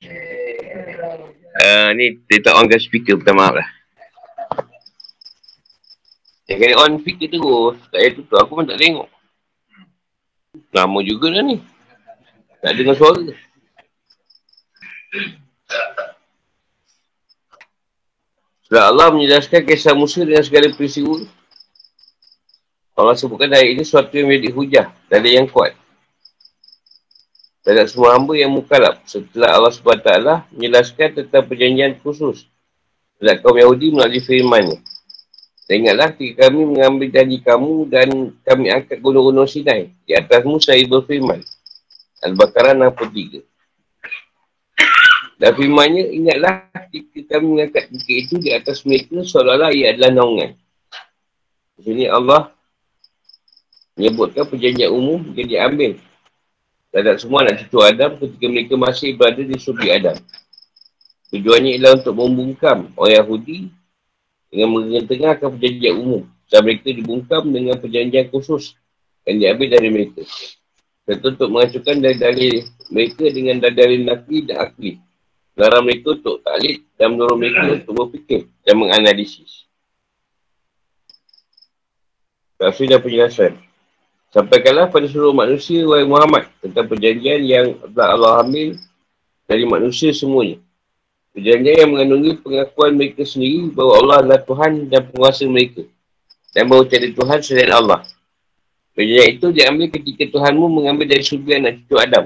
Uh, ni, dia tak on speaker, minta maaf lah. Dia kena on speaker terus. Tak payah tutup, aku pun tak tengok. Lama juga dah ni. Tak dengar suara. Setelah Allah menjelaskan kisah Musa dengan segala peristiwa. Allah sebutkan ayat ini suatu yang menjadi hujah. Dan yang kuat. Terhadap semua hamba yang mukalab. Setelah Allah SWT menjelaskan tentang perjanjian khusus. Terhadap kaum Yahudi melalui firmannya. Dan ingatlah ketika kami mengambil janji kamu dan kami angkat gunung-gunung Sinai. Di atas Musa ibu firman. Al-Baqarah 63. Dan firmannya, ingatlah ketika kami mengangkat bukit itu di atas mereka seolah-olah ia adalah naungan. Di sini Allah menyebutkan perjanjian umum yang diambil terhadap semua anak cucu Adam ketika mereka masih berada di subi Adam. Tujuannya ialah untuk membungkam orang Yahudi dengan mengetengahkan perjanjian umum dan mereka dibungkam dengan perjanjian khusus yang diambil dari mereka. Tentu untuk mengacukan dari-dari mereka dengan dari-dari nakli dan akli Melarang mereka untuk taklid dan mendorong mereka untuk berfikir dan menganalisis. Tafsir dan penjelasan. Sampaikanlah pada seluruh manusia, wahai Muhammad, tentang perjanjian yang telah Allah ambil dari manusia semuanya. Perjanjian yang mengandungi pengakuan mereka sendiri bahawa Allah adalah Tuhan dan penguasa mereka. Dan bahawa tiada Tuhan selain Allah. Perjanjian itu diambil ketika Tuhanmu mengambil dari surga anak cucu Adam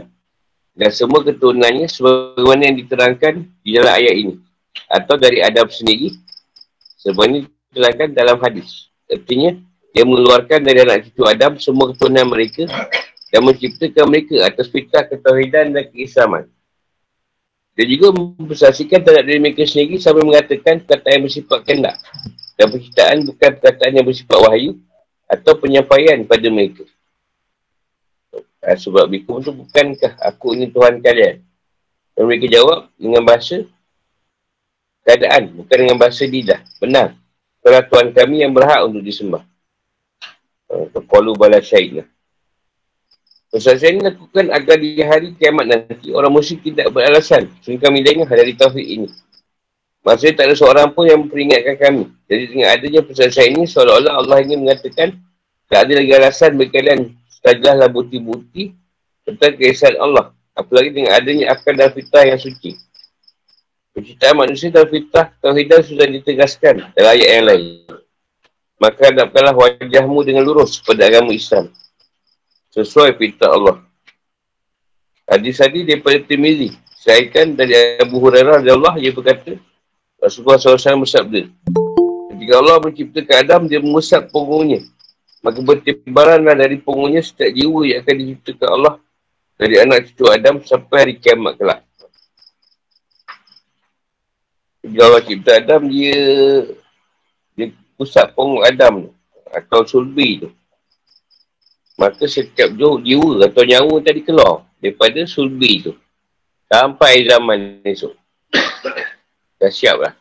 dan semua keturunannya sebagaimana yang diterangkan di dalam ayat ini atau dari Adam sendiri sebagaimana diterangkan dalam hadis artinya dia mengeluarkan dari anak cucu Adam semua keturunan mereka dan menciptakan mereka atas fitrah ketauhidan dan keislaman dia juga mempersaksikan terhadap diri mereka sendiri sambil mengatakan kata yang bersifat kendak dan penciptaan bukan perkataan yang bersifat wahyu atau penyampaian pada mereka Ha, sebab bikum tu bukankah aku ini Tuhan kalian? Dan mereka jawab dengan bahasa keadaan, bukan dengan bahasa lidah. Benar. Kalau Tuhan kami yang berhak untuk disembah. Kalau ha, balas syahid lah. Pesan ini lakukan agar di hari kiamat nanti orang musyrik tidak beralasan. Sehingga kami dengar dari taufik ini. Maksudnya tak ada seorang pun yang memperingatkan kami. Jadi dengan adanya pesan ini seolah-olah Allah ingin mengatakan tak ada lagi alasan bagi kalian Tajahlah bukti-bukti tentang keesaan Allah. Apalagi dengan adanya akal dan fitrah yang suci. Penciptaan manusia dan fitrah tauhidah sudah ditegaskan dalam ayat yang lain. Maka hadapkanlah wajahmu dengan lurus pada agama Islam. Sesuai fitrah Allah. Hadis tadi daripada Tirmizi. Syaitan dari Abu Hurairah dan Allah ia berkata Rasulullah SAW bersabda Ketika Allah menciptakan Adam, dia mengusap punggungnya Maka bertimbaranlah dari punggungnya setiap jiwa yang akan diciptakan Allah dari anak cucu Adam sampai hari kiamat kelak. Bila Allah cipta Adam, dia dia pusat punggung Adam atau sulbi tu. Maka setiap jiwa atau nyawa tadi keluar daripada sulbi tu. Sampai zaman esok. Dah siap lah.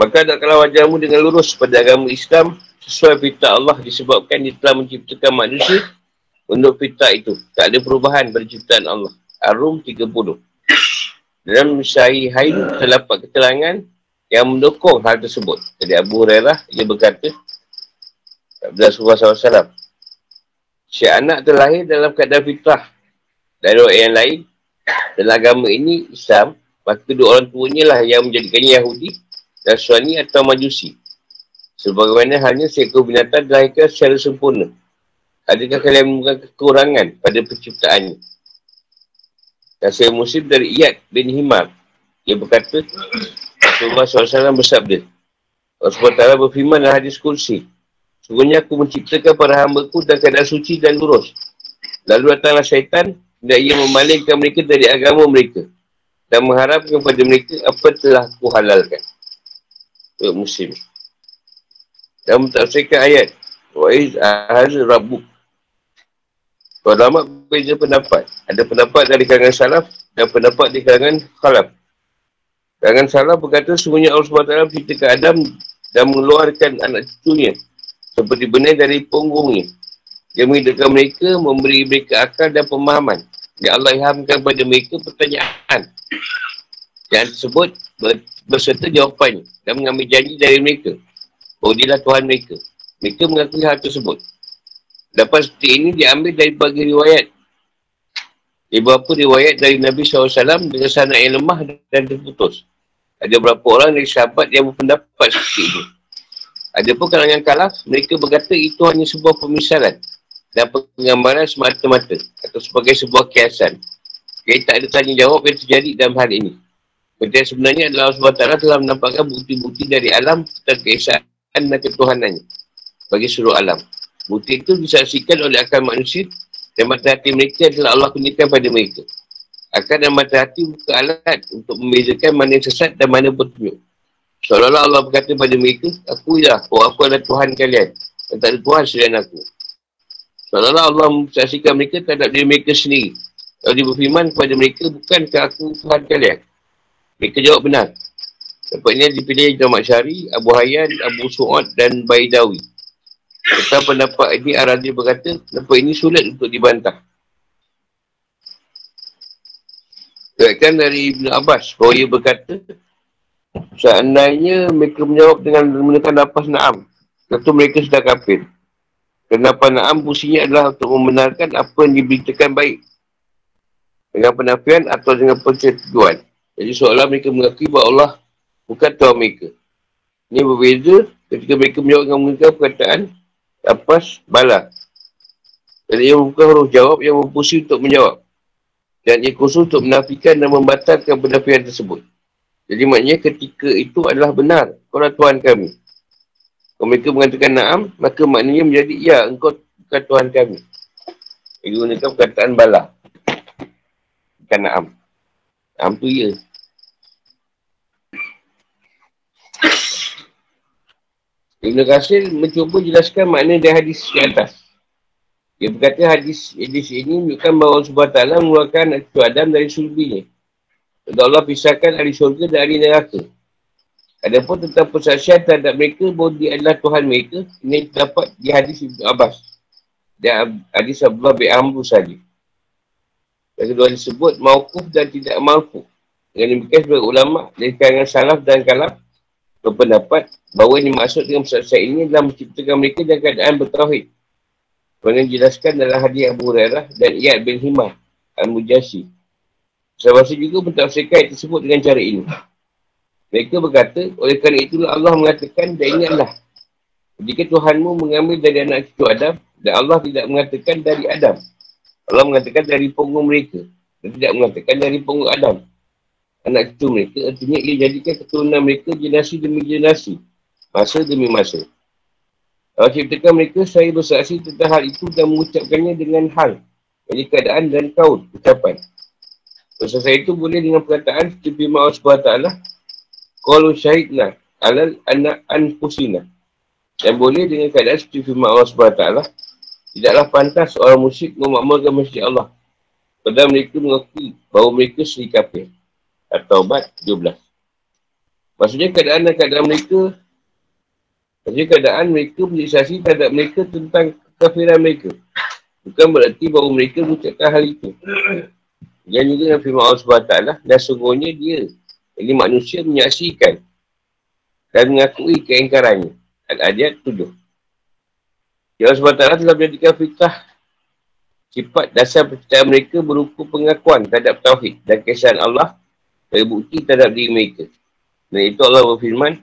Maka kalau wajahmu dengan lurus pada agama Islam, sesuai fitrah Allah disebabkan dia telah menciptakan manusia untuk fitrah itu. Tak ada perubahan pada ciptaan Allah. Ar-Rum 30. Dalam Syahihain terdapat keterangan yang mendukung hal tersebut. Jadi Abu Hurairah dia berkata Abdullah Rasulullah SAW Si anak terlahir dalam keadaan fitrah dari orang yang lain dalam agama ini Islam maka kedua orang tuanya lah yang menjadikannya Yahudi dan suami atau Majusi Sebagaimana hanya seekor binatang dilahirkan secara sempurna. Adakah kalian menemukan kekurangan pada penciptaannya? Dan saya muslim dari Iyad bin Himar. Dia berkata, Rasulullah SAW bersabda, Rasulullah SWT berfirman dalam hadis kursi. Sungguhnya aku menciptakan para hamba ku dan keadaan suci dan lurus. Lalu datanglah syaitan dan ia memalingkan mereka dari agama mereka. Dan mengharapkan kepada mereka apa telah ku halalkan. Untuk muslim dan mentafsirkan ayat Wa'iz ahal rabbuk Ulama berbeza pendapat Ada pendapat dari kalangan salaf Dan pendapat di kalangan khalaf Kalangan salaf berkata Semuanya Allah SWT menciptakan Adam Dan mengeluarkan anak cucunya Seperti benar dari punggungnya Dia menghidupkan mereka Memberi mereka akal dan pemahaman Ya Allah ilhamkan kepada mereka pertanyaan. Yang tersebut ber, berserta jawapannya dan mengambil janji dari mereka. Oh, dialah Tuhan mereka. Mereka mengakui hal tersebut. Dapat seperti ini diambil dari bagi riwayat. Di beberapa riwayat dari Nabi SAW dengan sana yang lemah dan terputus. Ada beberapa orang dari sahabat yang berpendapat seperti itu. Ada pun kalangan kalah, mereka berkata itu hanya sebuah pemisalan dan penggambaran semata-mata atau sebagai sebuah kiasan. Jadi tak ada tanya-jawab yang terjadi dalam hal ini. Kemudian sebenarnya adalah Allah SWT telah menampakkan bukti-bukti dari alam tentang keesaan dan ketuhanannya bagi seluruh alam. Bukti itu disaksikan oleh akal manusia dan mata hati mereka adalah Allah kuningkan pada mereka. Akal dan mata hati buka alat untuk membezakan mana yang sesat dan mana bertunjuk. Seolah-olah Allah berkata pada mereka, aku ya, oh aku adalah Tuhan kalian. Dan tak ada Tuhan selain aku. Seolah-olah Allah mempersaksikan mereka terhadap diri mereka sendiri. Kalau dia berfirman kepada mereka, bukankah aku Tuhan kalian? Mereka jawab benar. Sepatutnya dipilih Jamak Syari, Abu Hayyan, Abu Su'ad dan Baidawi. Serta pendapat ini Aradi berkata, pendapat ini sulit untuk dibantah. Kaitan dari Ibn Abbas, bahawa ia berkata, seandainya mereka menjawab dengan menggunakan lapas na'am, tentu mereka sudah kafir. Kenapa na'am fungsinya adalah untuk membenarkan apa yang diberitakan baik. Dengan penafian atau dengan pencetuan. Jadi seolah mereka mengakui bahawa Allah bukan Tuhan mereka. Ini berbeza ketika mereka menjawab dengan menggunakan perkataan lapas bala. Jadi ia bukan huruf jawab yang berfungsi untuk menjawab. Dan ia khusus untuk menafikan dan membatalkan penafian tersebut. Jadi maknanya ketika itu adalah benar. Kau Tuhan kami. Kalau mereka mengatakan na'am, maka maknanya menjadi, ya, engkau bukan Tuhan kami. Dia gunakan perkataan bala. Bukan na'am. Na'am tu ya. Ibn Qasir mencuba jelaskan makna dari hadis di atas. Dia berkata hadis, hadis ini menunjukkan bahawa Allah SWT mengeluarkan Nabi Adam dari sulbinya. Dan Allah pisahkan ahli syurga dari neraka. Adapun tentang persaksian terhadap mereka bahawa dia adalah Tuhan mereka, ini terdapat di hadis Ibn Abbas. Dan hadis Abdullah bin Amru saja. Yang kedua disebut mawkuf dan tidak mampu. Dengan demikian sebagai ulama dari kalangan salaf dan kalaf berpendapat bahawa ini maksud dengan persaksian ini adalah menciptakan mereka dalam keadaan bertauhid. Dengan jelaskan dalam hadis Abu Hurairah dan Iyad bin Himah Al-Mujasi. Sebab juga mentafsirkan tersebut dengan cara ini. Mereka berkata, oleh kerana itulah Allah mengatakan dan ingatlah. Jika Tuhanmu mengambil dari anak cucu Adam dan Allah tidak mengatakan dari Adam. Allah mengatakan dari punggung mereka dan tidak mengatakan dari punggung Adam. Anak cucu mereka artinya ia jadikan keturunan mereka generasi demi generasi. Masa demi masa. Allah ciptakan mereka saya bersaksi tentang hal itu dan mengucapkannya dengan hal. Jadi keadaan dan kaun ucapan. Proses itu boleh dengan perkataan seperti Allah SWT Qalu syahidna alal anak anfusina. Dan boleh dengan keadaan seperti Allah SWT. Tidaklah pantas orang musyrik memakmurkan masjid Allah. Padahal mereka mengakui bahawa mereka seri kafir. At-Taubat 17. Maksudnya keadaan dan keadaan mereka Maksudnya keadaan mereka menjelaskan terhadap mereka tentang kekafiran mereka. Bukan berarti bahawa mereka mengucapkan hal itu. Yang juga dengan firman Allah SWT dan sungguhnya dia jadi manusia menyaksikan dan mengakui keingkarannya. Al-Adiyat tuduh. Ya Allah SWT telah menjadikan fitah sifat dasar percayaan mereka berupa pengakuan terhadap Tauhid dan kesan Allah dari bukti terhadap diri mereka. Dan itu Allah berfirman,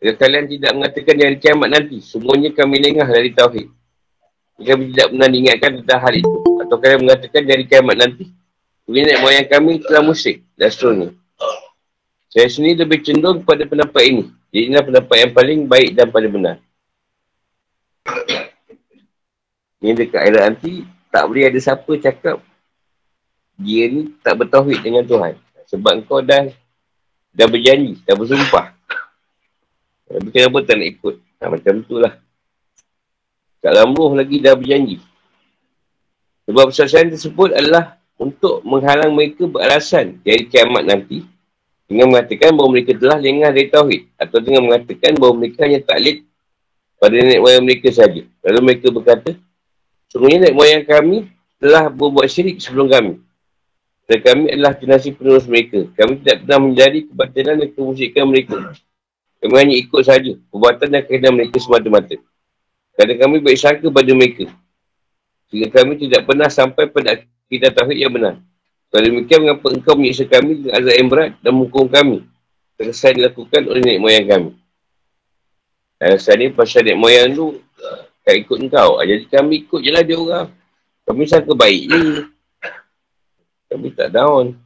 jika kalian tidak mengatakan dari kiamat nanti, semuanya kami lengah dari Tauhid. Jika kami tidak pernah diingatkan tentang hal itu, atau kalian mengatakan dari kiamat nanti, Kemudian moyang kami telah musyrik dan seterusnya. Saya sendiri lebih cenderung kepada pendapat ini. Jadi inilah pendapat yang paling baik dan paling benar. Ini dekat akhirat nanti, tak boleh ada siapa cakap dia ni tak bertauhid dengan Tuhan. Sebab kau dah dah berjanji, dah bersumpah. Tapi kenapa tak nak ikut? Ha, macam tu lah. Kat lambuh lagi dah berjanji. Sebab persaksian tersebut adalah untuk menghalang mereka beralasan dari kiamat nanti dengan mengatakan bahawa mereka telah lengah dari Tauhid. Atau dengan mengatakan bahawa mereka hanya taklid pada nenek moyang mereka saja. Lalu mereka berkata, Sungguhnya nenek moyang kami telah berbuat syirik sebelum kami. Dan kami adalah generasi penerus mereka. Kami tidak pernah menjadi kebatilan dan kemusikan mereka. Kami hanya ikut sahaja perbuatan dan keadaan mereka semata-mata. Kerana kami baik sangka pada mereka. Sehingga kami tidak pernah sampai pada kita tauhid yang benar. Kalau demikian, mengapa engkau menyiksa kami dengan azab yang berat dan menghukum kami? Terkesan dilakukan oleh nenek moyang kami. Alasan ni pasal nenek moyang tu tak ikut engkau. Jadi kami ikut je lah dia orang. Kami sangka baik je. Kami tak down.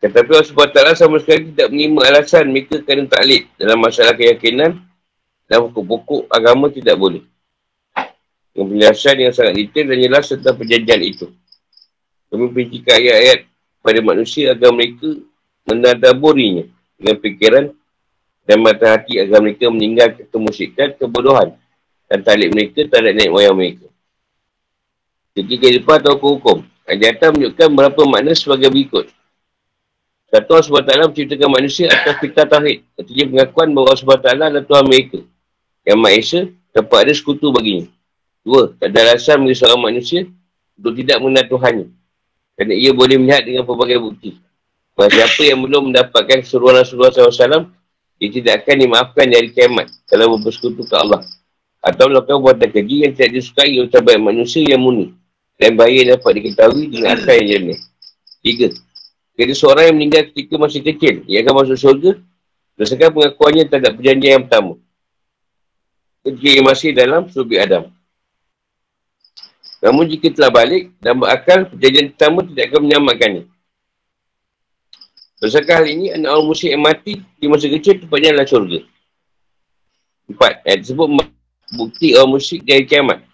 Tetapi Allah SWT sama sekali tidak menerima alasan mereka kena taklid dalam masalah keyakinan dan pokok-pokok agama tidak boleh. Dengan penjelasan yang sangat detail dan jelas tentang perjanjian itu. Kami perincikan ayat-ayat pada manusia agar mereka menadaburinya dengan fikiran dan mata hati agar mereka meninggalkan kemusyikan, kebodohan dan talik mereka terhadap naik moyang mereka. Ketika depan atau hukum, Ayat menunjukkan berapa makna sebagai berikut. Satu Allah SWT menciptakan manusia atas fitrah tauhid. Artinya pengakuan bahawa Allah SWT adalah Tuhan mereka. Yang Maha Esa, tempat ada sekutu baginya. Dua, tak ada alasan bagi seorang manusia untuk tidak mengenal Tuhannya. Kerana ia boleh melihat dengan pelbagai bukti. Bahawa siapa yang belum mendapatkan keseruan Rasulullah SAW, ia tidak akan dimaafkan dari kiamat kalau bersekutu ke Allah. Atau melakukan buatan keji yang tidak disukai oleh terbaik manusia yang murni dan bahaya dapat diketahui dengan akal yang jernih. Tiga. Jadi seorang yang meninggal ketika masih kecil, ia akan masuk syurga berdasarkan pengakuannya terhadap perjanjian yang pertama. Ketika ia masih dalam subi Adam. Namun jika telah balik dan berakal, perjanjian pertama tidak akan menyamakannya. Berdasarkan hal ini, anak orang musyrik yang mati di masa kecil tempatnya adalah syurga. Empat. Ayat tersebut bukti orang musyrik dari kiamat.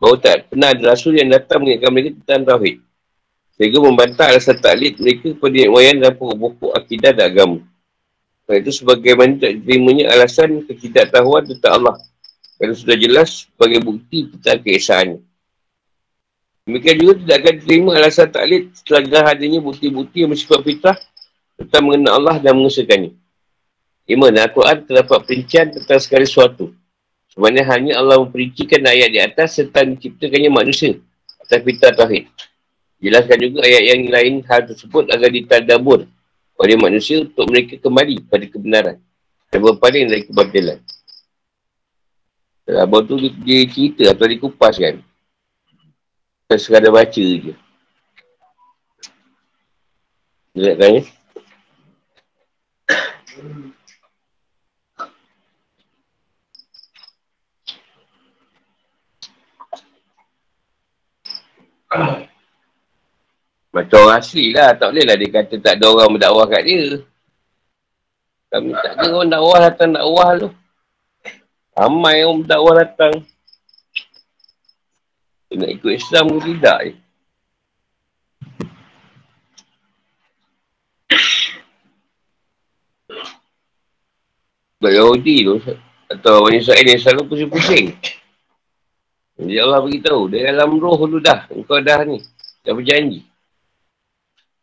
Bahawa tak pernah ada rasul yang datang mengingatkan mereka tentang Tauhid. Sehingga membantah alasan taklid mereka kepada nenek moyang dan pokok-pokok akidah dan agama. Sebab itu sebagaimana tak diterimanya alasan ketidaktahuan tentang Allah. Kerana sudah jelas sebagai bukti tentang keesahannya. Demikian juga tidak akan diterima alasan taklid setelah jelas adanya bukti-bukti yang bersifat fitrah tentang mengenal Allah dan mengesahkannya. Lima, dan Al-Quran terdapat perincian tentang sekali sesuatu. Sebenarnya hanya Allah memperincikan ayat di atas serta menciptakannya manusia atas fitrah tauhid. Jelaskan juga ayat yang lain hal tersebut agar ditadabur oleh manusia untuk mereka kembali pada kebenaran dan berpaling dari kebatilan. Abang tu dia, dia cerita atau dia kupas kan. Kita sekadar baca je. Dia nak tanya. Macam orang asli lah. Tak boleh lah dia kata tak ada orang berdakwah kat dia. Kami tak ada orang dakwah datang dakwah tu. Ramai orang berdakwah datang. Dia nak ikut Islam ke tidak je. Sebab Yahudi tu atau orang Israel yang selalu pusing-pusing. Jadi Allah beritahu, dia dalam roh tu dah. Engkau dah ni. Dah berjanji.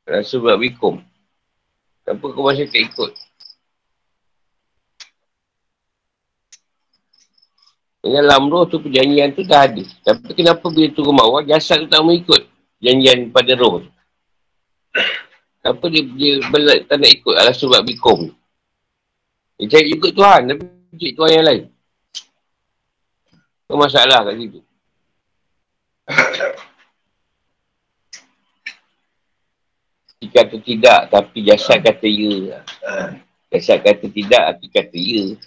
Rasa buat bikum. Kenapa kau masih tak ikut? Dengan dalam roh tu perjanjian tu dah ada. Tapi kenapa bila turun bawah, jasad tu tak mau ikut janjian pada roh tu. Kenapa dia, dia belat, tak nak ikut alas sebab bikum Dia cari ikut Tuhan, tapi cari Tuhan yang lain. Itu masalah kat situ. Hati kata tidak, tapi jasad kata ya. Jasad kata tidak, hati kata ya.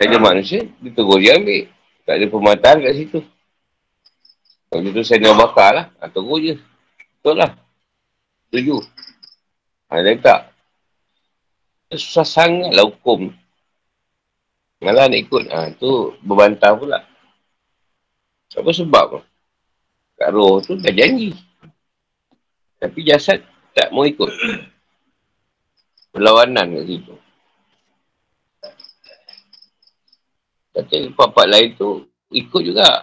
Tak ada manusia, dia terus dia ambil. Tak ada pematahan kat situ. Kalau gitu saya nak bakar lah. Ha, terus je. Betul lah. Tujuh. Ada tak? susah sangat lah hukum. Malah nak ikut. Ha, tu berbantah pula. Apa sebab? Kat roh tu dah janji. Tapi jasad tak mau ikut. Perlawanan kat situ. Kata empat-empat lain tu ikut juga.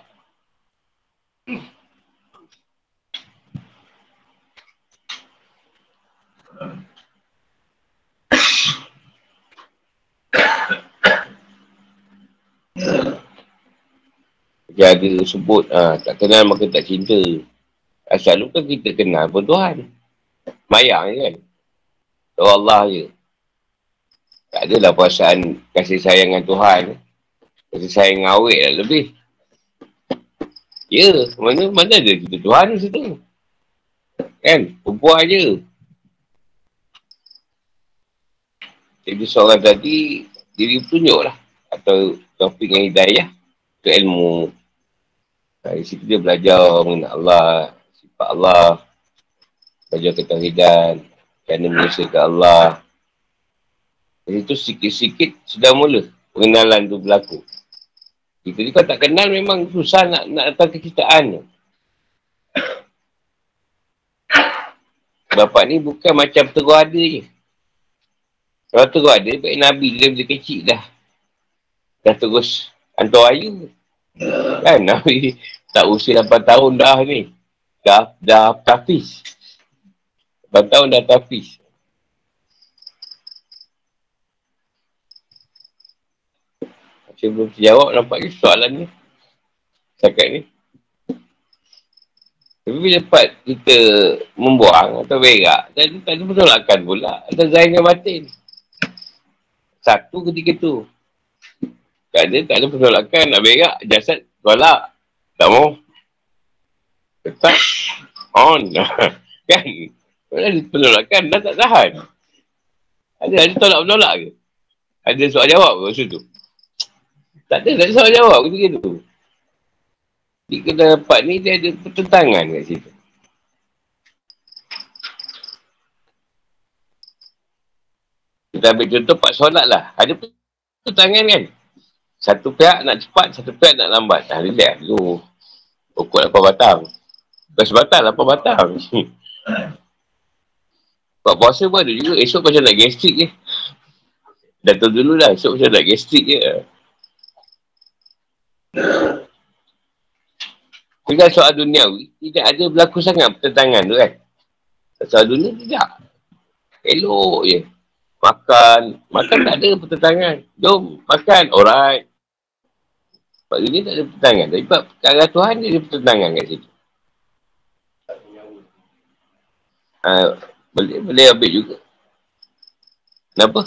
Dia ada sebut, ha, tak kenal maka tak cinta. Asal lu kan kita kenal pun Tuhan. Mayang je kan. Tahu Allah je. Tak adalah perasaan kasih sayang dengan Tuhan. Kasih sayang dengan awet lah lebih. Ya, mana mana ada kita Tuhan di situ. Kan? Perempuan je. Jadi seorang tadi, diri tunjuk lah. Atau topik yang hidayah. Ke ilmu. Dari situ dia belajar mengenai Allah. Sifat Allah. Belajar ketahidan. Kerana manusia ke Allah. Dari itu sikit-sikit sudah mula pengenalan tu berlaku. Kita ni kau tak kenal memang susah nak nak datang kecintaan tu. Bapak ni bukan macam terus ada je. Kalau terus ada, baik Nabi dia dari kecil dah. Dah terus hantar ayu. Kan Nabi tak usia 8 tahun dah ni. Dah, dah tapis. 8 tahun dah tapis. Saya belum terjawab nampaknya soalan ni. Setakat ni. Tapi bila dapat kita membuang atau berak, tak, ada penolakan pula. Ada zahir dengan batin. Satu ketika tu. Tak ada, tak ada penolakan nak berak. Jasad tolak. Tak mau. Tetap on. kan? Kalau penolakan, dah tak tahan. Ada, ada tolak-penolak ke? Ada soal jawab ke maksud tu? Tak ada, tak ada soal jawab ketika tu. Di kedai dapat ni, dia ada pertentangan kat situ. Kita ambil contoh pak solat lah. Ada pertentangan kan? Satu pihak nak cepat, satu pihak nak lambat. Dah relax dulu. Pokok 8 batang. Bukan sebatang, 8 batang. Buat puasa pun ada juga. Esok macam nak gastrik je. Dah tahu dulu lah. Esok macam nak gastrik je. Dengan soal duniawi, tidak ada berlaku sangat pertentangan tu kan. Soal dunia, tidak. Elok je. Makan. Makan tak ada pertentangan. Jom, makan. Alright. Sebab dunia tak ada pertentangan. Tapi sebab arah Tuhan dia ada pertentangan kat situ. Uh, boleh, boleh ambil juga. Kenapa?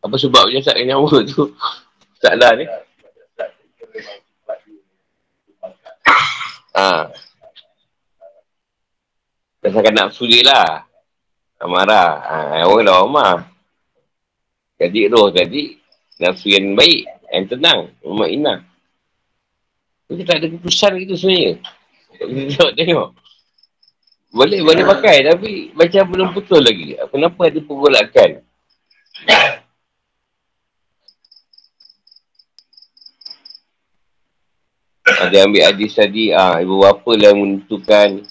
Apa sebabnya sakit nyawa tu? Salah ni. Ha. Rasakan nafsu dia lah. Marah. Ha, orang dah omah. Jadi roh tadi, nafsu yang baik, yang tenang, umat inah. Kita tak ada keputusan gitu sebenarnya. Kita tengok, tengok. Boleh, boleh pakai tapi macam belum betul lagi. Kenapa ada pergolakan? Ada ambil hadis tadi, ah, ibu bapa lah menentukan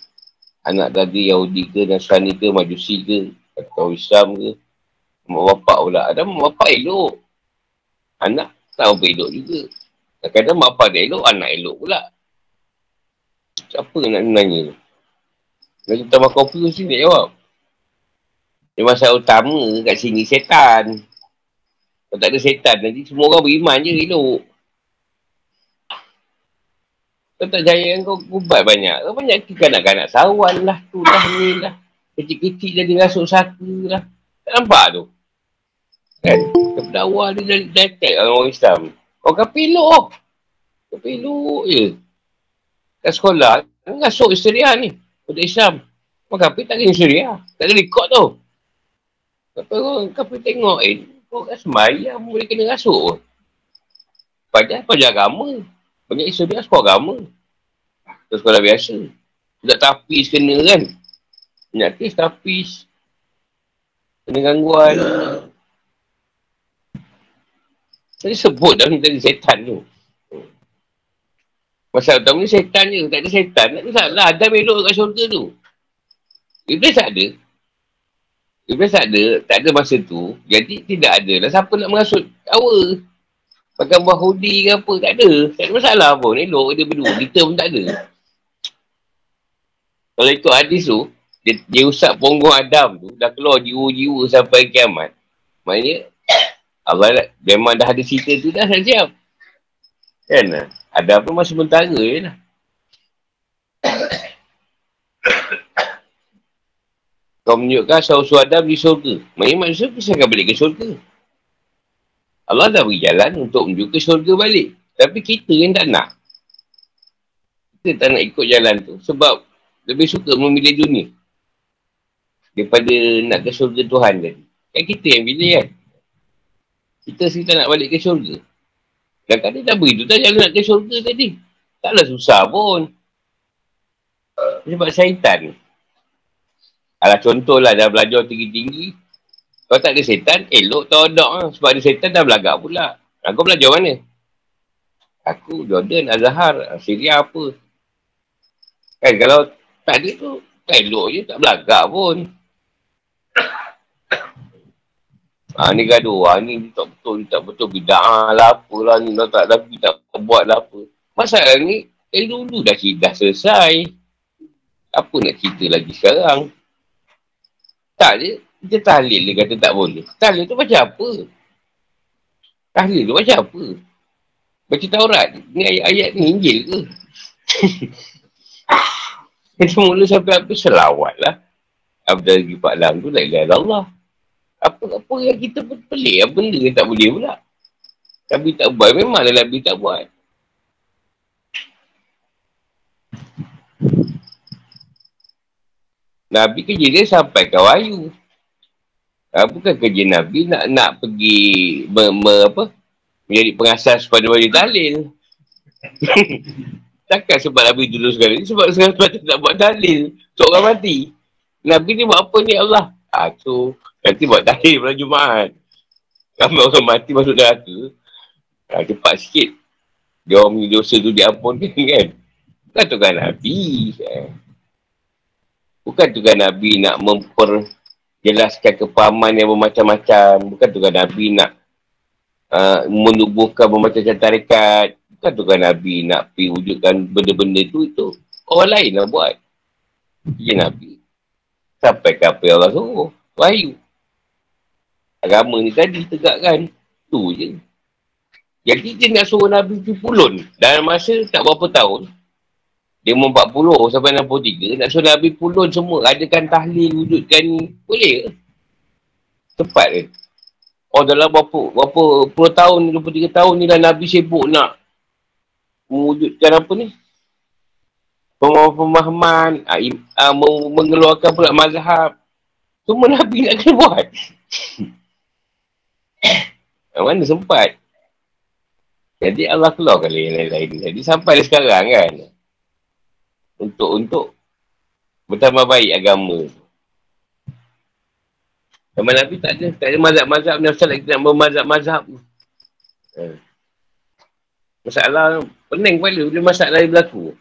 anak tadi Yahudi ke, Nasrani ke, Majusi ke, atau Islam ke. Mak bapak pula. Ada mak bapak elok. Anak tak apa elok juga. Kadang-kadang mak dia elok, anak elok pula. Siapa nak nanya tu? Kalau kita makan kopi mesti nak jawab. Dia masalah utama kat sini setan. Kalau tak ada setan, nanti semua orang beriman je elok. Kau tak jaya kan kau ubat banyak. Kau banyak ke kanak-kanak sawan lah. Tu lah ni lah. Kecil-kecil jadi rasuk satu lah. Tak nampak tu? Kan? Kepedawar dia dah detek orang Islam. Kau kan peluk. Kau peluk je. Kat sekolah, kan rasuk Syria ni. Kau Islam. Kau kapi tak kena Syria. Tak ada rekod tu. Kau kapi tengok eh. Kau kan semayang boleh kena rasuk. Padahal kau jaga agama. Banyak isu dia sekolah agama. Ke sekolah biasa. Tak tapis kena kan. Kes tapis. Kena gangguan. Tadi sebut dah ni tadi setan tu. Masa utama ni setan je. Tak ada setan. Tak ada salah. Ada belok kat syurga tu. Iblis tak ada. Iblis tak ada. Tak ada masa tu. Jadi tidak ada lah. Siapa nak mengasut? Awal. Pakai buah hoodie ke apa, tak ada. Tak ada masalah pun. Elok dia berdua. Kita pun tak ada. Kalau ikut hadis tu, dia, dia usap punggung Adam tu, dah keluar jiwa-jiwa sampai kiamat. Maknanya, Allah dah, memang dah ada cerita tu dah siap. Kan? Ada apa masa sementara je lah. Kau menunjukkan suara-suara Adam di surga. Maksudnya manusia bisa akan balik ke surga. Allah dah beri jalan untuk menuju ke syurga balik. Tapi kita yang tak nak. Kita tak nak ikut jalan tu. Sebab lebih suka memilih dunia. Daripada nak ke syurga Tuhan tadi. Kan kita yang pilih kan. Kita sendiri tak nak balik ke syurga. Dan kadang dah beri tu tak jalan nak ke syurga tadi. Taklah susah pun. Sebab syaitan. Alah contohlah dah belajar tinggi-tinggi. Kalau tak ada setan, elok tak ada. Sebab ada setan dah belagak pula. Aku belajar mana? Aku, Jordan, Azhar, Syria apa. Kan kalau tak ada tu, tak elok je, tak belagak pun. Ha, ni gaduh. Ha, ni tak betul, ni tak betul. Bida'ah lah apalah ni. Tak, tak, tak, tak buat lah apa. Masalah ni, eh dulu dah, dah selesai. Apa nak cerita lagi sekarang? Tak je, dia tahlil dia kata tak boleh. Tahlil tu macam apa? Tahlil tu macam apa? Baca Taurat. Ni ayat-ayat ni Injil ke? Jadi mula sampai apa selawat lah. Abdul lagi Pak Lam tu la ilaha Allah. Apa-apa yang kita pun pelik. Apa benda yang tak boleh pula. Tapi tak buat. Memanglah Nabi tak buat. Nabi kerja dia sampai ke wayu. Uh, bukan kerja Nabi nak nak pergi me, me, apa, menjadi pengasas pada wali dalil. Takkan sebab Nabi dulu sekali. Sebab sekarang sebab tak buat dalil. So orang mati. Nabi ni buat apa ni Allah? Ah, tu nanti buat dalil pada Jumaat. Kalau orang mati masuk neraka. Ah, cepat sikit. Dia orang punya dosa tu diampunkan kan. Bukan tu kan Nabi. Eh. Bukan tu kan Nabi nak memper jelaskan kepahaman yang bermacam-macam. Bukan tugas Nabi nak uh, menubuhkan bermacam-macam tarikat. Bukan tugas Nabi nak wujudkan benda-benda tu itu. Orang lain nak buat. Dia Nabi. Sampai yang Allah suruh. Wahyu. Agama ni tadi tegakkan. Tu je. Jadi dia nak suruh Nabi pergi pulun. Dalam masa tak berapa tahun. Dia umur 40 sampai 63, nak suruh Nabi pulun semua. Adakan tahlil, wujudkan ni. Boleh ke? Tepat ke? Oh dalam berapa, berapa puluh tahun, 23 tahun ni dah Nabi sibuk nak mewujudkan apa ni? Pemahaman, uh, mengeluarkan pula mazhab. Semua Nabi nak kena buat. Mana sempat? Jadi Allah keluarkan yang lain-lain. Jadi sampai sekarang kan untuk untuk bertambah baik agama Sama Nabi tak ada, tak ada mazhab-mazhab ni asal lagi nak bermazhab-mazhab ha. Masalah pening kepala bila masalah yang berlaku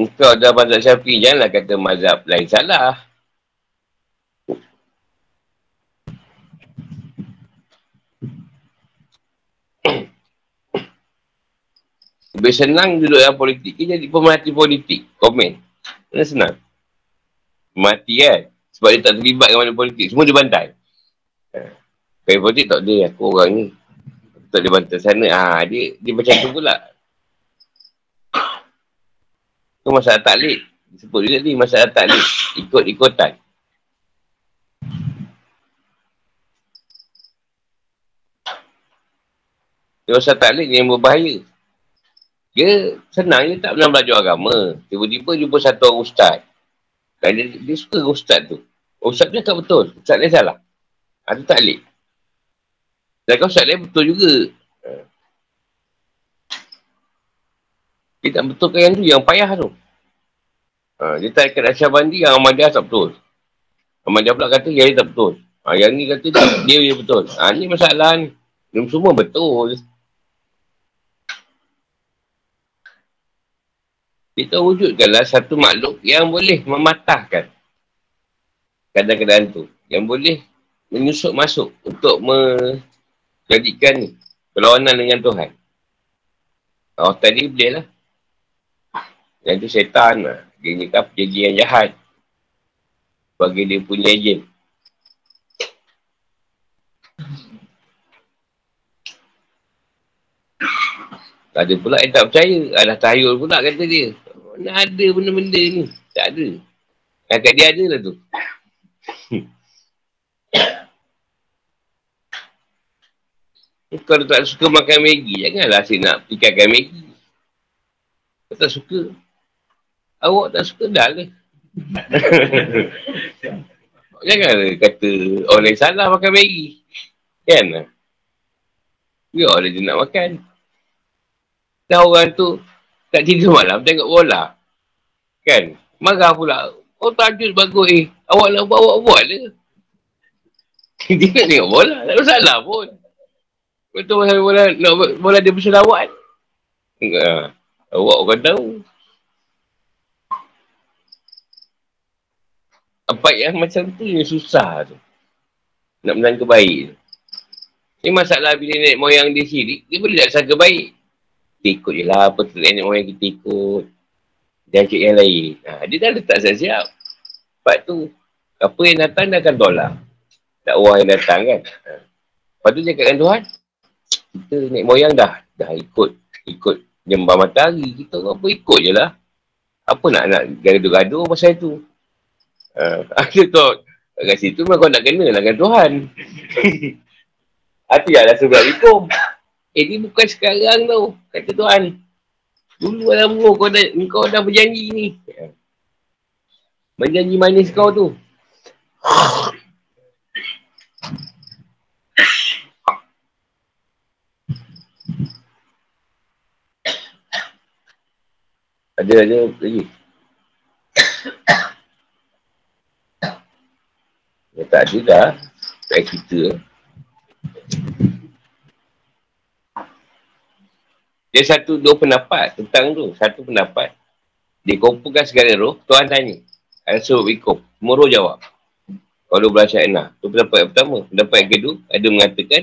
Engkau dah mazhab syafi'i, janganlah kata mazhab lain salah. Lebih senang duduk dalam politik ke jadi pemerhati politik. Komen. Mana senang? Mati kan? Sebab dia tak terlibat dengan mana politik. Semua dia bantai. Ha. politik tak ada. Aku orang ni. Tak dia bantai sana. Ha, dia, dia macam tu pula. Itu masalah taklid. Sebut juga ni masalah taklid. Ikut-ikutan. Dia masalah taklid ni yang berbahaya. Dia senang je tak pernah belajar agama. Tiba-tiba jumpa satu orang ustaz. Dan dia, dia suka ustaz tu. Ustaz dia tak betul. Ustaz dia salah. Itu ha, tak alik. Dan kau ustaz dia betul juga. Dia tak betulkan yang tu, yang payah tu. Ha, dia tak ikat Asyar Bandi yang Ahmadiyah tak betul. Ahmadiyah pula kata yang dia tak betul. Ha, yang ni kata dia, dia betul. Ha, ni masalah ni. Dia semua betul. Kita wujudkanlah satu makhluk yang boleh mematahkan keadaan-keadaan tu. Yang boleh menyusup masuk untuk menjadikan perlawanan dengan Tuhan. Oh, tadi boleh lah. Yang tu setan lah. Dia ni kan perjanjian jahat. Bagi dia punya ejen. Ada pula yang tak percaya. Ada tahayul pula kata dia. Mana ada benda-benda ni? Tak ada. Kat dia ada lah tu. Kalau tak suka makan Maggi, janganlah asyik nak ikankan Maggi. Kalau tak suka, awak tak suka dah lah. janganlah kata orang salah makan Maggi. Kan? Ya dia nak makan. Dan orang tu tak tidur malam tengok bola. Kan? Marah pula. Oh tajud bagus eh. Awak nak buat, awak buat lah. dia nak tengok bola. Tak ada salah pun. Betul pasal bola, nak bola dia berselawat. Enggak. Awak orang tahu. Apa yang macam tu yang susah tu. Nak menang kebaik tu. Ni masalah bila nenek moyang dia sirik, dia boleh tak sangka baik. Kita ikut je lah apa tu nenek moyang kita ikut. Dia cik yang lain. Ha, dia dah letak siap-siap. Sebab tu, apa yang datang dia akan tolak. Tak orang yang datang kan. Ha. Lepas tu cakap dengan Tuhan, kita nenek moyang dah, dah ikut, ikut jembah matahari. Kita pun ikut je lah. Apa nak nak gaduh-gaduh pasal tu. Ha, ada tu, kat situ memang kau nak kena lah dengan Tuhan. Hati lah sebab hukum. Eh ni bukan sekarang tau. Kata Tuhan. Dulu dalam umur kau dah, kau dah berjanji ni. Berjanji manis kau tu. Ada, ada lagi. Ya, tak ada dah. Tak kita. Dia satu dua pendapat tentang tu. Satu pendapat. Dia kumpulkan segala roh. Tuhan tanya. Ada suruh ikut. Semua roh jawab. Kalau belah syainah. Itu pendapat yang pertama. Pendapat yang kedua. Ada mengatakan.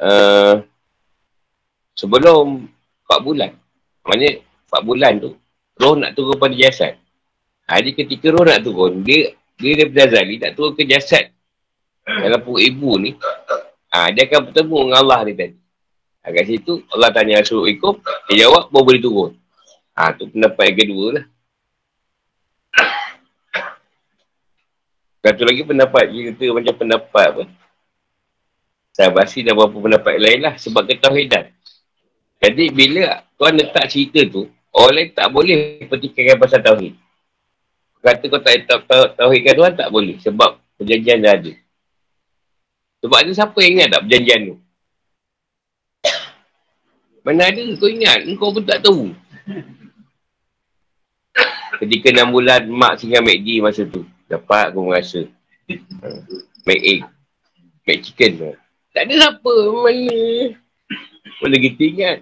Uh, sebelum 4 bulan. Maksudnya 4 bulan tu. Roh nak turun pada jasad. Jadi ketika roh nak turun. Dia dia daripada Zali nak turun ke jasad. Dalam perut ibu ni. Ha, dia akan bertemu dengan Allah ni tadi. Ha, kat situ Allah tanya suruh ikut. Dia jawab baru boleh turun. Ha, tu pendapat yang kedua lah. Satu lagi pendapat. Dia kata macam pendapat apa. Saya basi dah beberapa pendapat lain lah. Sebab ketahidan. Jadi bila tuan letak cerita tu. Orang lain tak boleh petikan pasal tauhid. Kata kau tak tahu tauhidkan Tuhan tak boleh. Sebab perjanjian dah ada. Sebab ada siapa yang ingat tak perjanjian tu? Mana ada kau ingat? Kau pun tak tahu. Ketika 6 bulan mak singgah McD masa tu. Dapat aku merasa. Mac egg. Mac chicken. Tak ada siapa. Mana? Mana kita ingat?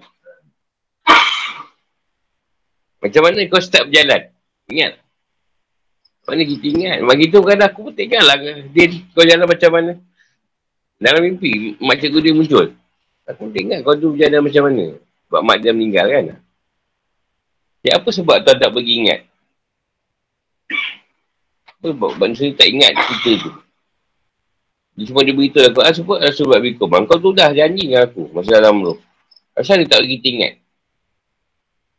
Macam mana kau start berjalan? Ingat? Mana kita ingat? Bagi tu kan aku pun tak ingat lah. Dia, kau jalan macam mana? Dalam mimpi, mak cikgu dia muncul. Aku tengok kau tu berjalan macam mana. Sebab mak dia meninggal kan. Ya apa sebab tuan tak pergi ingat? Apa sebab manusia tak ingat cerita tu? Dia cuma dia beritahu aku, ah sebab ah, sebab bikum. Kau tu dah janji dengan aku masa dalam tu. Asal dia tak pergi ingat?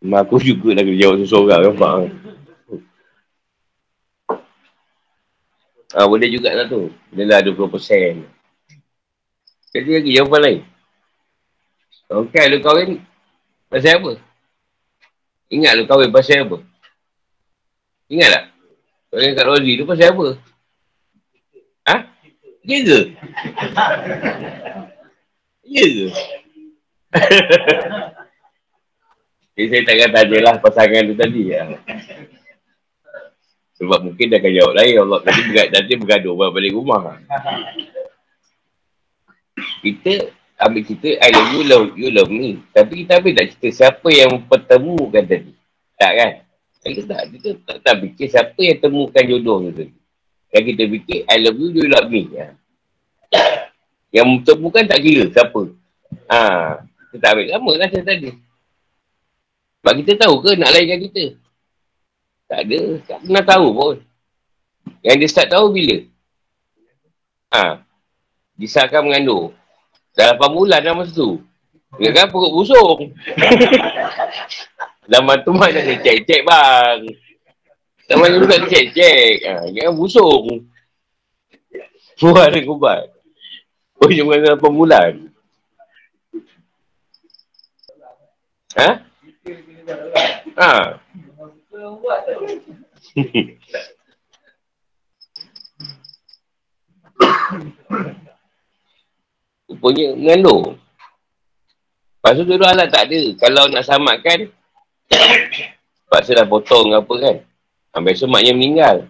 Mak aku juga dah kena jawab seseorang kan Pak. Ah, boleh juga lah tu. Dia lah 20%. Jadi lagi jawapan lain. Okey, lu kahwin pasal apa? Ingat lu kahwin pasal apa? Ingat tak? Kahwin kat Rozi tu pasal apa? Ha? Ya ke? Ya ke? Jadi saya takkan tanya lah pasangan tu tadi. Ya. Sebab mungkin dia akan jawab lain. Allah nanti, bergaduh, bergaduh balik rumah. Kita ambil cerita I love you, love you, love me. Tapi kita ambil tak cerita siapa yang pertemukan tadi. Tak kan? Kita tak, kita tak, tak fikir siapa yang temukan jodoh tu tadi. Yang kita fikir, I love you, you love me. Ya. Yang temukan tak kira siapa. Ha, kita ambil lama lah tadi. Sebab kita tahu ke nak lainkan kita? Tak ada. Tak pernah tahu pun. Yang dia start tahu bila? Ha. Disahkan mengandung. Dah 8 bulan dah masa tu. Dia kan perut busung. Zaman tu mana ada cek-cek bang. Zaman tu tak cek-cek. Ha, dia kan busung. Buat dia kubat. Oh, cuma 8 bulan. Ha? Ha? Rupanya mengandung. Lepas tu dulu alat tak ada. Kalau nak selamatkan, paksa dah potong apa kan. Sampai esok maknya meninggal.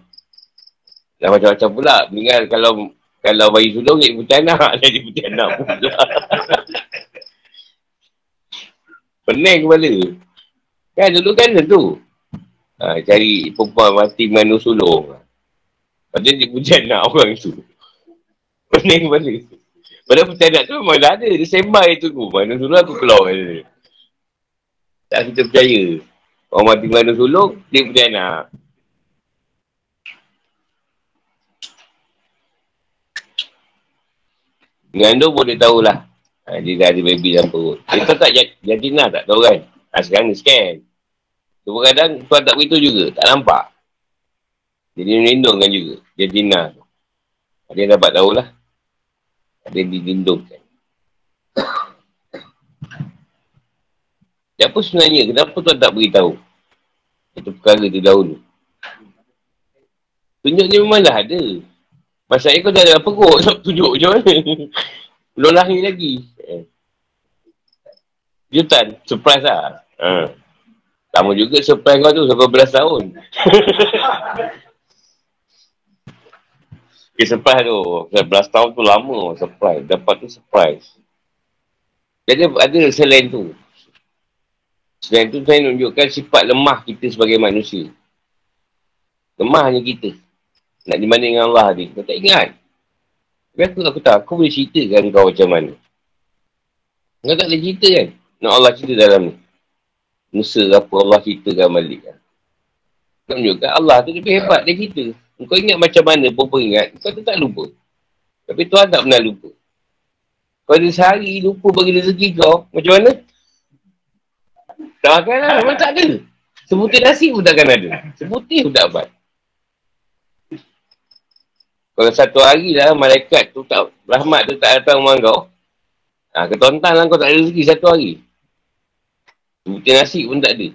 Dah macam-macam pula. Meninggal kalau kalau bayi sulung, jadi putih anak. Jadi putih anak pula. Pening kepala. Kan dulu kan tu. Ha, cari perempuan mati mengandung sulung. Padahal dia putih anak orang tu. Pening kepala. Padahal anak tu memang dah ada. Dia sembai tu. Mengandung sulung aku keluar. Tak kita percaya. Orang mati mengandung sulung, dia putih anak. Mengandung boleh tahulah. Ha, dia dah ada baby dalam perut. Dia tak jantina tak tahu kan. Ha, sekarang ni scan. Cuma kadang tuan tak beritahu juga. Tak nampak. Jadi melindungkan juga. Jantina tu. Dia dapat tahulah. Ada dilindungkan. Apa sebenarnya? Kenapa tuan tak beritahu? Itu perkara tu dahulu. Tunjuk dia memanglah ada. Masalahnya kau dah ada perut, nak tunjuk macam mana? Belum lahir lagi. Jutan, surprise lah. Ha. Sama juga surprise kau tu sampai belas tahun. okay, surprise tu. Belas tahun tu lama surprise. Dapat tu surprise. Jadi ada selain tu. Selain tu saya tunjukkan sifat lemah kita sebagai manusia. Lemahnya kita. Nak dibanding dengan Allah ni. Kau tak ingat. Tapi aku, aku tak. Aku boleh ceritakan kau macam mana. Kau tak boleh cerita kan? Nak Allah cerita dalam ni. Musa apa Allah ceritakan balik kan. Kau tunjukkan Allah tu lebih hebat dia kita. Kau ingat macam mana pun pun ingat. Kau tu tak lupa. Tapi Tuhan tak pernah lupa. Kau ada sehari lupa bagi rezeki kau. Macam mana? Tak akan lah. Memang tak ada. Sebutir nasi pun takkan ada. Sebutir pun tak dapat. Kalau satu hari lah malaikat tu tak, rahmat tu tak datang rumah kau. Ha, ketontan lah kau tak ada rezeki satu hari. Sebutir nasi pun tak ada.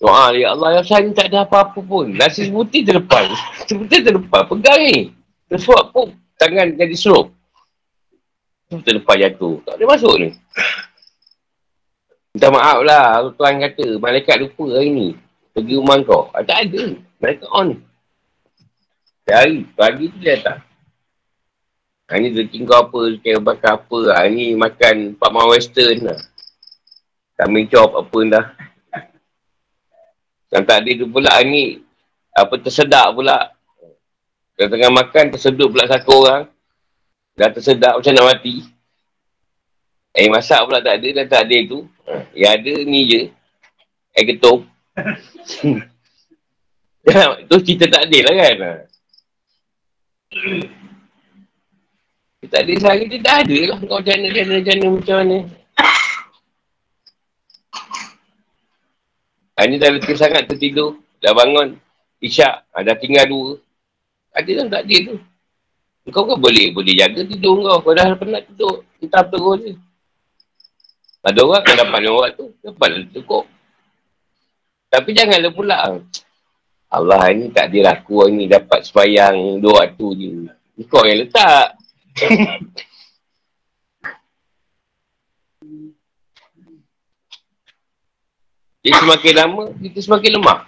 Doa, Ya Allah, Ya saya ni tak ada apa-apa pun. Nasi sebutir terlepas. Sebutir terlepas. Pegang ni. Tersuap pun. Tangan jadi serup. Terlepas jatuh. Tak boleh masuk ni. Minta maaf lah. Tuan kata, malaikat lupa hari ni. Pergi rumah kau. Ah, tak ada. Malaikat on. Hari, pagi tu dia datang. Ha, ni rezeki kau apa, rezeki bakar apa. Ha, ni makan Pak Mawar Western lah. Kambing chop apa dah. Yang tadi tu pula ni, apa tersedak pula. Kalau tengah makan, tersedut pula satu orang. Dah tersedak macam nak mati. Eh masak pula tak ada, dah tak ada tu. Yang ada ni je. Eh ketuk. tu cerita tak adil lah kan. Tak ada sehari dia dah ada lah. Kau jana, jana, jana macam mana. Ha, ni dah letih sangat tertidur. Dah bangun. Isyak. Ha, dah tinggal dua. Ada lah tak ada tu. Kau kan boleh boleh jaga tidur kau. Kau dah penat tidur. Entah terus je. Ada orang kan dapat lewat tu. Dapatlah cukup. Tapi janganlah pula. Allah ni tak ada aku ni dapat sebayang dua waktu je. Kau yang letak. Jadi semakin lama, kita semakin lemah.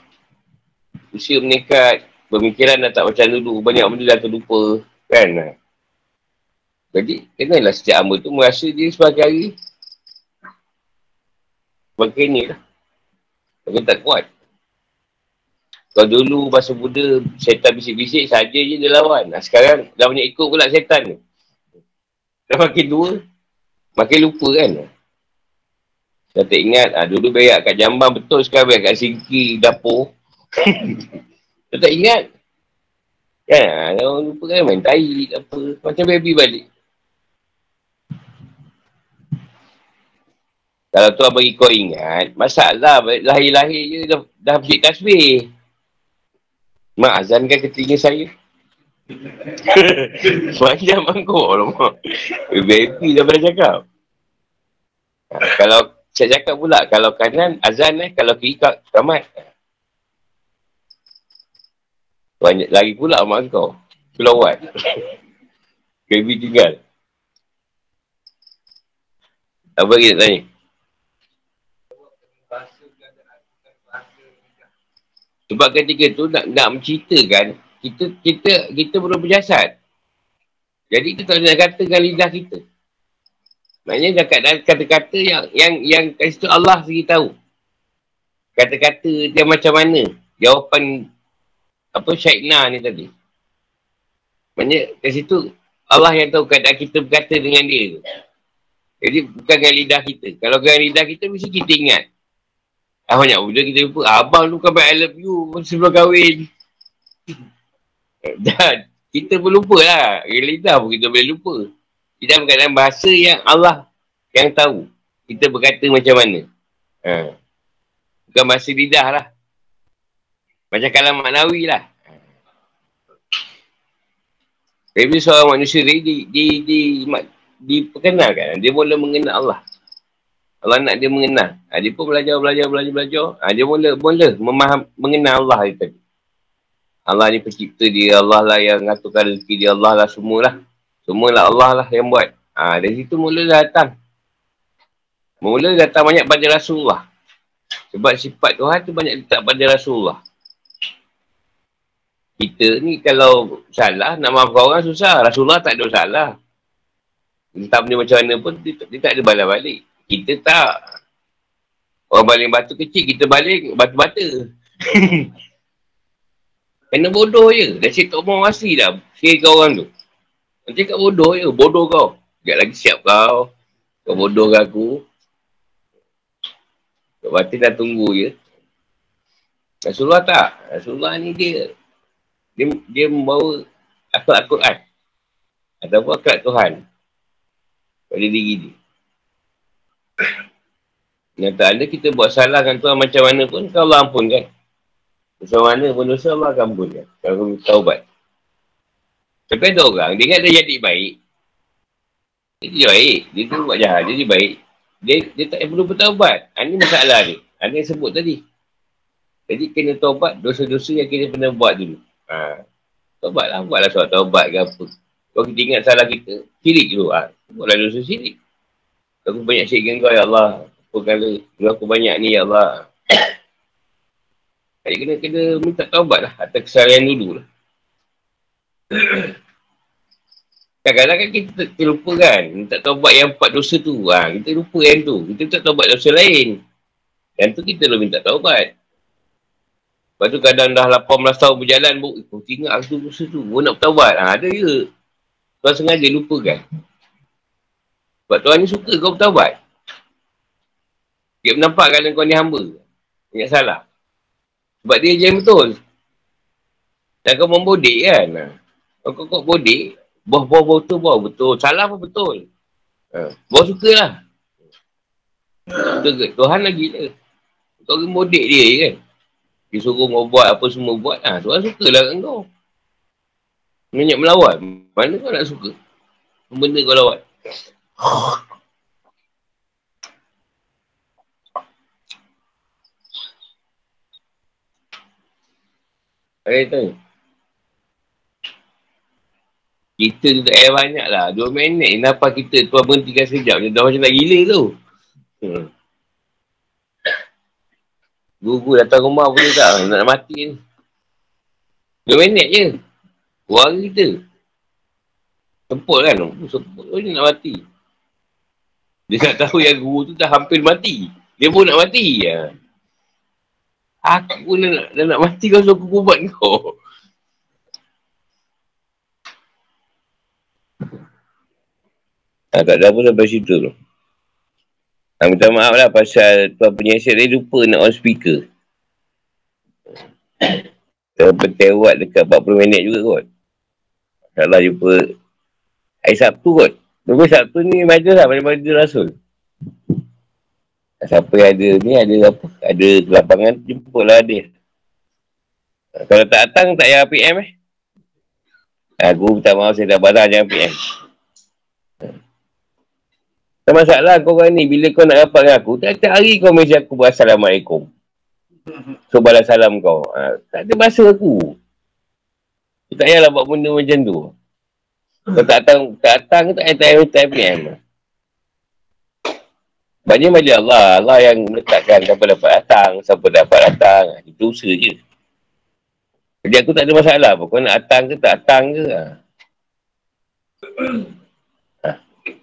Usia meningkat, pemikiran dah tak macam dulu, banyak benda dah terlupa, kan? Jadi, kenalah setiap hamba tu merasa dia sebagai hari sebagai ni lah. Tapi tak kuat. Kalau dulu masa muda, setan bisik-bisik saja je dia lawan. Nah, sekarang dah banyak ikut pula setan ni. Dah makin tua, makin lupa kan. Dah tak ingat, ah, dulu berak kat jamban betul sekarang berak kat singki dapur. Dah tak ingat. Kan, ah, lupa kan main tai apa. Macam baby balik. Kalau tuan bagi kau ingat, masalah lahir-lahir je dah, dah beri tasbih. Mak azankan ke telinga saya. Sepanjang mangkuk lah mak. Baby dah pernah cakap. Ha, kalau saya cakap pula, kalau kanan azan eh, kalau kiri kamat. Banyak lagi pula mak kau. Kelawat. Baby tinggal. Apa kita tanya? Sebab ketika tu nak, nak menceritakan, kita kita kita belum berjasad. Jadi kita tak nak katakan lidah kita. Maknanya cakap kata-kata yang yang yang kat situ Allah sendiri tahu. Kata-kata dia macam mana? Jawapan apa syaikna ni tadi. Maknanya kat situ Allah yang tahu keadaan kita berkata dengan dia tu. Jadi bukan dengan lidah kita. Kalau dengan lidah kita mesti kita ingat. Ah banyak benda kita lupa. Abang tu kan I love you sebelum kahwin. Dan kita pun lupa lah. Lidah pun kita boleh lupa. Kita berkata bahasa yang Allah yang tahu. Kita berkata macam mana. Ha. Bukan bahasa lidah lah. Macam kalam maknawi lah. Tapi seorang manusia ni di, di, di, di, diperkenalkan. Dia mula mengenal Allah. Allah nak dia mengenal. Ha, dia pun belajar, belajar, belajar, belajar. Ha, dia mula, mula memaham, mengenal Allah itu. Allah ni pencipta dia, Allah lah yang ngaturkan rezeki dia, Allah lah semualah. Semualah Allah lah yang buat. Ha, dari situ mula datang. Mula datang banyak pada Rasulullah. Sebab sifat Tuhan tu banyak letak pada Rasulullah. Kita ni kalau salah, nak maafkan orang susah. Rasulullah tak ada salah. Entah benda macam mana pun, dia, dia tak ada balas balik. Kita tak. Orang baling batu kecil, kita baling batu-bata. Kena bodoh je. Dah cik tak mau masih dah. Sikit orang tu. Nanti kat bodoh je. Bodoh kau. Sekejap lagi siap kau. Kau bodoh ke aku. Kau batin dah tunggu je. Rasulullah tak. Rasulullah ni dia. Dia, dia membawa akal Al-Quran. Ataupun akal Tuhan. Pada diri dia. Nyata anda kita buat salah dengan Tuhan macam mana pun, kau Allah ampun kan. Macam mana pun dosa Allah akan ampun kan. Kalau kau minta ubat. Tapi ada orang, dia ingat dia jadi baik. Dia jadi baik. Dia tu buat jahat, dia jadi baik. Dia, dia tak perlu bertaubat. Ini ha, masalah dia. Ini yang sebut tadi. Jadi kena taubat dosa-dosa yang kita pernah buat dulu. Ha. Taubat lah. Buatlah soal taubat ke apa. Kalau kita ingat salah kita, sirik dulu. Ha. Buatlah dosa sirik. Aku banyak syirik dengan kau, Ya Allah. Apa kala, aku banyak ni, Ya Allah. Jadi kena, kena minta taubat lah atas kesalahan dulu lah. Kadang-kadang kan kita terlupa kan, minta taubat yang empat dosa tu. Ha, kita lupa yang tu. Kita tak taubat dosa lain. Yang tu kita belum minta taubat. Lepas tu kadang dah 18 tahun berjalan, bu, oh, tinggal aku dosa tu. Gua nak bertaubat. Ha, ada je. Tuan sengaja lupa kan. Sebab Tuhan ni suka kau bertawabat. Dia menampak kalau kau ni hamba. Ingat salah. Sebab dia yang betul. Dan kau membodik kan. Kau kau bodik. Buah-buah betul, buah betul. Salah pun betul. Ha. Buah suka lah. Tuhan lagi lah. Kau membodik dia kan. Dia suruh kau buat apa semua buat. Ha, Tuhan suka lah kan kau. Banyak melawan. Mana kau nak suka? Benda kau lawat. Eh tu. Kita tu tak payah banyak lah. Dua minit. Kenapa kita tuan berhentikan sekejap. Dia dah macam nak gila tu. Hmm. Guru datang rumah pun tak. Nak mati ni. Dua minit je. Kurang kita. Semput kan? Semput tu nak mati. Dia nak tahu yang guru tu dah hampir mati. Dia pun nak mati. Ya. Aku pun nak, nak mati kau aku buat kau. Ha, tak ada apa sampai situ tu. Ha, minta maaf lah pasal tuan penyiasat dia lupa nak on speaker. Terpetewat dekat 40 minit juga kot. Salah jumpa hari Sabtu kot. Tunggu Sabtu ni majlis lah, majlis Rasul. Siapa yang ada ni, ada apa? Ada kelapangan, jemputlah dia. Kalau tak datang, tak payah PM eh. Aku minta maaf, saya dah barang jangan PM. Tak masalah kau orang ni. Bila kau nak rapat dengan aku, tiap-tiap hari kau mesej aku berassalamualaikum. So, balas salam kau. Ha, tak ada bahasa aku. Tak payahlah buat benda macam tu. Kau tak datang, tak datang, tak payah, payah, tak PM. Banyak macam Allah. Allah yang letakkan siapa dapat datang, siapa dapat datang. Itu usaha je. Jadi aku tak ada masalah apa. Kau nak datang ke tak datang ke. Ha.